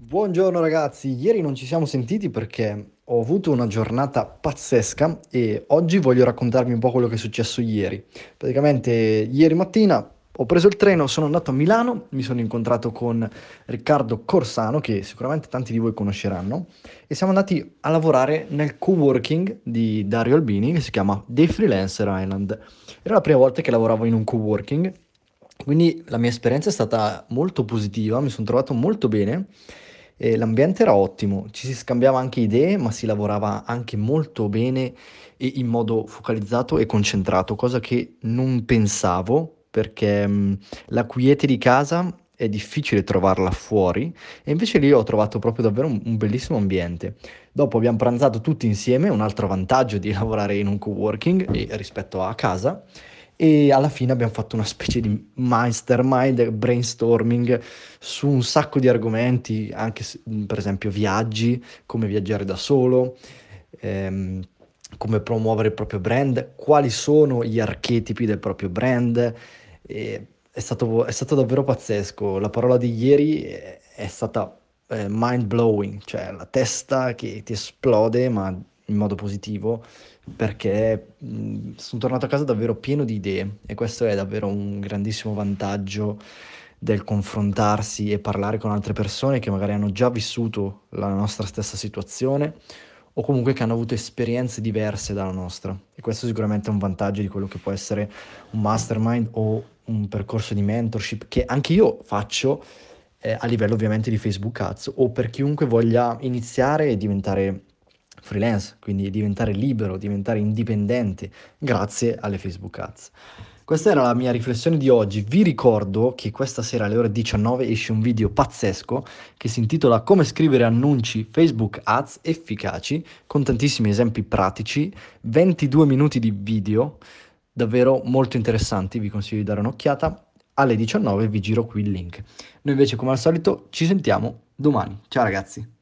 Buongiorno ragazzi, ieri non ci siamo sentiti perché ho avuto una giornata pazzesca e oggi voglio raccontarvi un po' quello che è successo ieri. Praticamente ieri mattina ho preso il treno, sono andato a Milano, mi sono incontrato con Riccardo Corsano, che sicuramente tanti di voi conosceranno, e siamo andati a lavorare nel co-working di Dario Albini che si chiama The Freelancer Island. Era la prima volta che lavoravo in un co-working, quindi la mia esperienza è stata molto positiva, mi sono trovato molto bene e l'ambiente era ottimo, ci si scambiava anche idee, ma si lavorava anche molto bene e in modo focalizzato e concentrato, cosa che non pensavo perché mh, la quiete di casa è difficile trovarla fuori e invece lì ho trovato proprio davvero un, un bellissimo ambiente. Dopo abbiamo pranzato tutti insieme, un altro vantaggio di lavorare in un co-working eh, rispetto a casa e alla fine abbiamo fatto una specie di mastermind, brainstorming su un sacco di argomenti, anche per esempio viaggi, come viaggiare da solo, ehm, come promuovere il proprio brand, quali sono gli archetipi del proprio brand. E è stato, è stato davvero pazzesco. La parola di ieri è, è stata eh, mind blowing, cioè la testa che ti esplode, ma in modo positivo perché sono tornato a casa davvero pieno di idee e questo è davvero un grandissimo vantaggio del confrontarsi e parlare con altre persone che magari hanno già vissuto la nostra stessa situazione o comunque che hanno avuto esperienze diverse dalla nostra. E questo sicuramente è un vantaggio di quello che può essere un mastermind o un percorso di mentorship che anche io faccio eh, a livello ovviamente di Facebook Ads o per chiunque voglia iniziare e diventare freelance, quindi diventare libero, diventare indipendente grazie alle Facebook Ads. Questa era la mia riflessione di oggi. Vi ricordo che questa sera alle ore 19 esce un video pazzesco che si intitola Come scrivere annunci Facebook Ads efficaci con tantissimi esempi pratici, 22 minuti di video davvero molto interessanti, vi consiglio di dare un'occhiata. Alle 19 vi giro qui il link. Noi invece come al solito ci sentiamo domani. Ciao ragazzi!